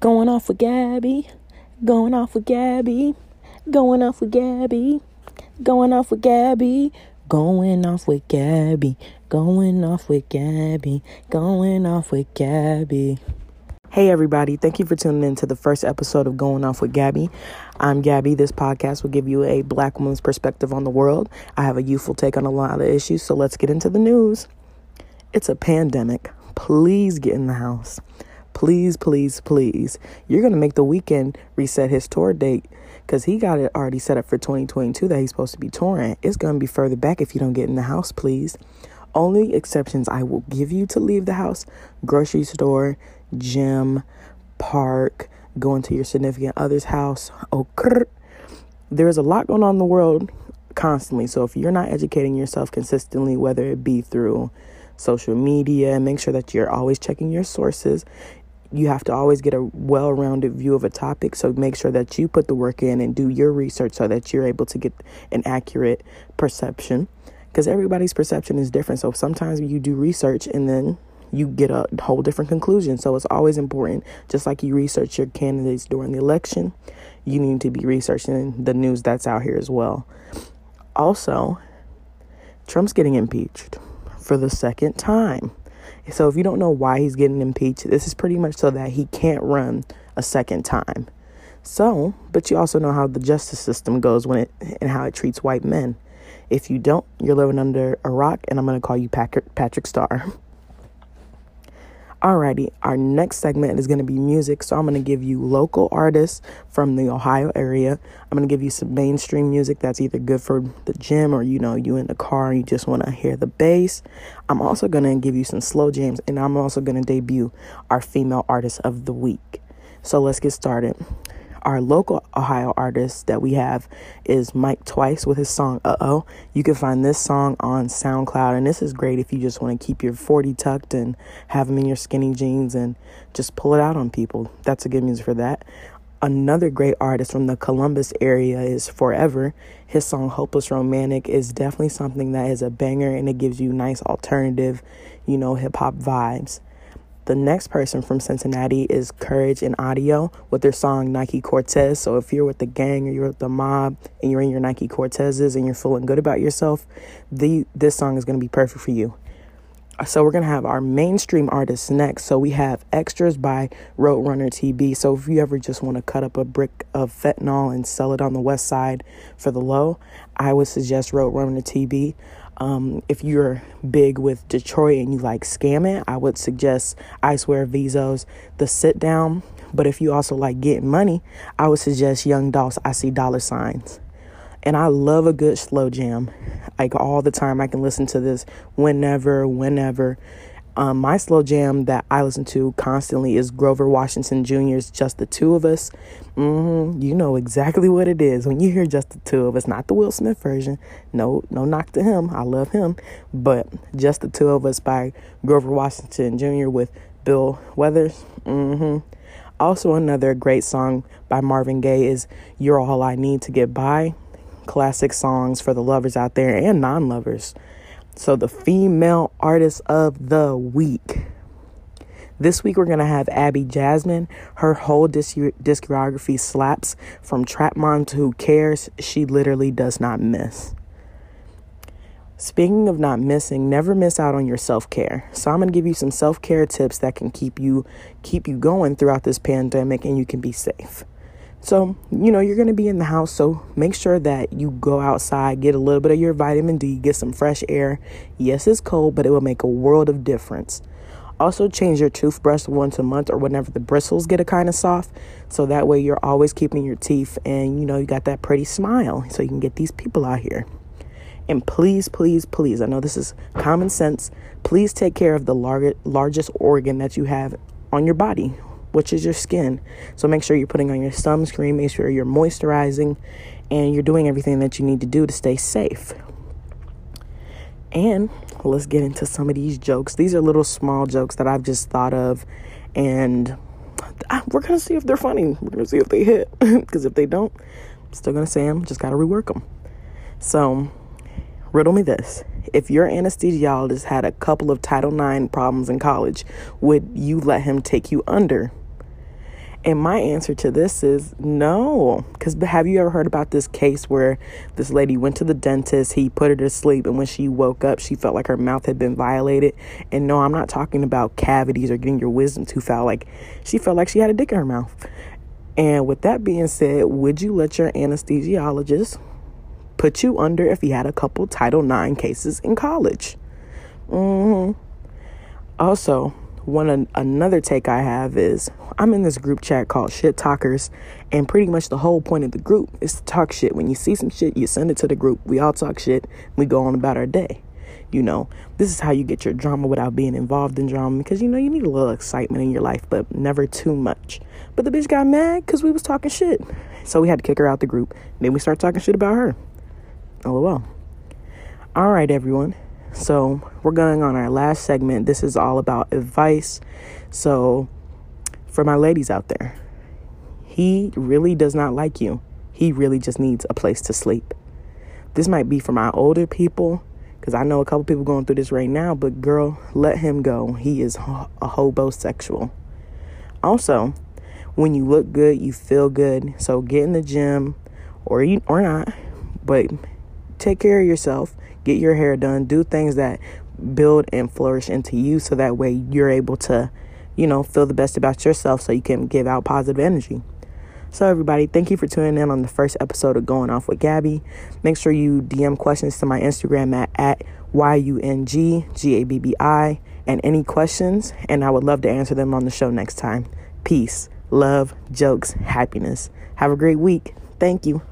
Going off with Gabby. Going off with Gabby. Going off with Gabby. Going off with Gabby. Going off with Gabby. Going off with Gabby. Going off with Gabby. Hey, everybody. Thank you for tuning in to the first episode of Going Off with Gabby. I'm Gabby. This podcast will give you a black woman's perspective on the world. I have a youthful take on a lot of issues, so let's get into the news. It's a pandemic. Please get in the house please, please, please, you're going to make the Weeknd reset his tour date because he got it already set up for 2022 that he's supposed to be touring. It's going to be further back if you don't get in the house, please. Only exceptions I will give you to leave the house grocery store, gym, park, going to your significant other's house. Oh, there's a lot going on in the world constantly. So if you're not educating yourself consistently, whether it be through social media, make sure that you're always checking your sources you have to always get a well rounded view of a topic. So make sure that you put the work in and do your research so that you're able to get an accurate perception. Because everybody's perception is different. So sometimes you do research and then you get a whole different conclusion. So it's always important, just like you research your candidates during the election, you need to be researching the news that's out here as well. Also, Trump's getting impeached for the second time. So if you don't know why he's getting impeached, this is pretty much so that he can't run a second time. So, but you also know how the justice system goes when it and how it treats white men. If you don't, you're living under a rock, and I'm going to call you Patrick, Patrick Star. Alrighty, our next segment is going to be music. So I'm going to give you local artists from the Ohio area. I'm going to give you some mainstream music that's either good for the gym or you know you in the car and you just want to hear the bass. I'm also going to give you some slow jams and I'm also going to debut our female artist of the week. So let's get started our local Ohio artist that we have is Mike Twice with his song Uh Oh. You can find this song on SoundCloud, and this is great if you just want to keep your 40 tucked and have them in your skinny jeans and just pull it out on people. That's a good music for that. Another great artist from the Columbus area is Forever. His song Hopeless Romantic is definitely something that is a banger and it gives you nice alternative, you know, hip hop vibes. The next person from Cincinnati is Courage and Audio with their song Nike Cortez. So if you're with the gang or you're with the mob and you're in your Nike Cortezes and you're feeling good about yourself, the this song is going to be perfect for you. Uh, so we're to have our mainstream artists next. So we have Extras by Roadrunner TB. So if you ever just want to cut up a brick of fentanyl and sell it on the west side for the low, I would suggest Roadrunner TB. Um, if you're big with Detroit and you like scamming, I would suggest I Swear The Sit Down. But if you also like getting money, I would suggest Young Dolph's I See Dollar Signs. And I love a good slow jam. Like all the time, I can listen to this whenever, whenever. Um, my slow jam that I listen to constantly is Grover Washington Jr.'s Just the Two of Us. Mm-hmm. You know exactly what it is when you hear Just the Two of Us, not the Will Smith version. No, no knock to him. I love him. But Just the Two of Us by Grover Washington Jr. with Bill Withers. Mm-hmm. Also, another great song by Marvin Gaye is You're All I Need to Get By. Classic songs for the lovers out there and non lovers. So, the female artist of the week. This week, we're going to have Abby Jasmine. Her whole disc- discography slaps from Trap Mom to Who Cares. She literally does not miss. Speaking of not missing, never miss out on your self-care. So I'm going to give you some self-care tips that can keep you keep you going throughout this pandemic and you can be safe. So, you know, you're going to be in the house, so make sure that you go outside, get a little bit of your vitamin D, get some fresh air. Yes, it's cold, but it will make a world of difference. Also, change your toothbrush once a month or whenever the bristles get a kind of soft, so that way you're always keeping your teeth and you know you got that pretty smile, so you can get these people out here. And please, please, please, I know this is common sense. Please take care of the lar- largest organ that you have on your body, which is your skin. So make sure you're putting on your sunscreen, make sure you're moisturizing, and you're doing everything that you need to do to stay safe. And let's get into some of these jokes. These are little small jokes that I've just thought of, and we're gonna see if they're funny. We're gonna see if they hit, because if they don't, I'm still gonna say them. Just gotta rework them. So, riddle me this: If your anesthesiologist had a couple of Title IX problems in college, would you let him take you under? And my answer to this is no. Because have you ever heard about this case where this lady went to the dentist, he put her to sleep, and when she woke up, she felt like her mouth had been violated? And no, I'm not talking about cavities or getting your wisdom tooth out. Like, she felt like she had a dick in her mouth. And with that being said, would you let your anesthesiologist put you under if he had a couple Title IX cases in college? Mm-hmm. Also, one another take I have is I'm in this group chat called Shit Talkers, and pretty much the whole point of the group is to talk shit. When you see some shit, you send it to the group. We all talk shit. We go on about our day. You know, this is how you get your drama without being involved in drama because you know you need a little excitement in your life, but never too much. But the bitch got mad because we was talking shit, so we had to kick her out the group. Then we start talking shit about her. Oh LOL. All right, everyone. So, we're going on our last segment. This is all about advice. So, for my ladies out there, he really does not like you. He really just needs a place to sleep. This might be for my older people because I know a couple people going through this right now, but girl, let him go. He is a hobosexual. Also, when you look good, you feel good. So get in the gym or you, or not, but take care of yourself get your hair done, do things that build and flourish into you so that way you're able to, you know, feel the best about yourself so you can give out positive energy. So, everybody, thank you for tuning in on the first episode of Going Off with Gabby. Make sure you DM questions to my Instagram at, at Y-U-N-G-G-A-B-B-I and any questions, and I would love to answer them on the show next time. Peace, love, jokes, happiness. Have a great week. Thank you.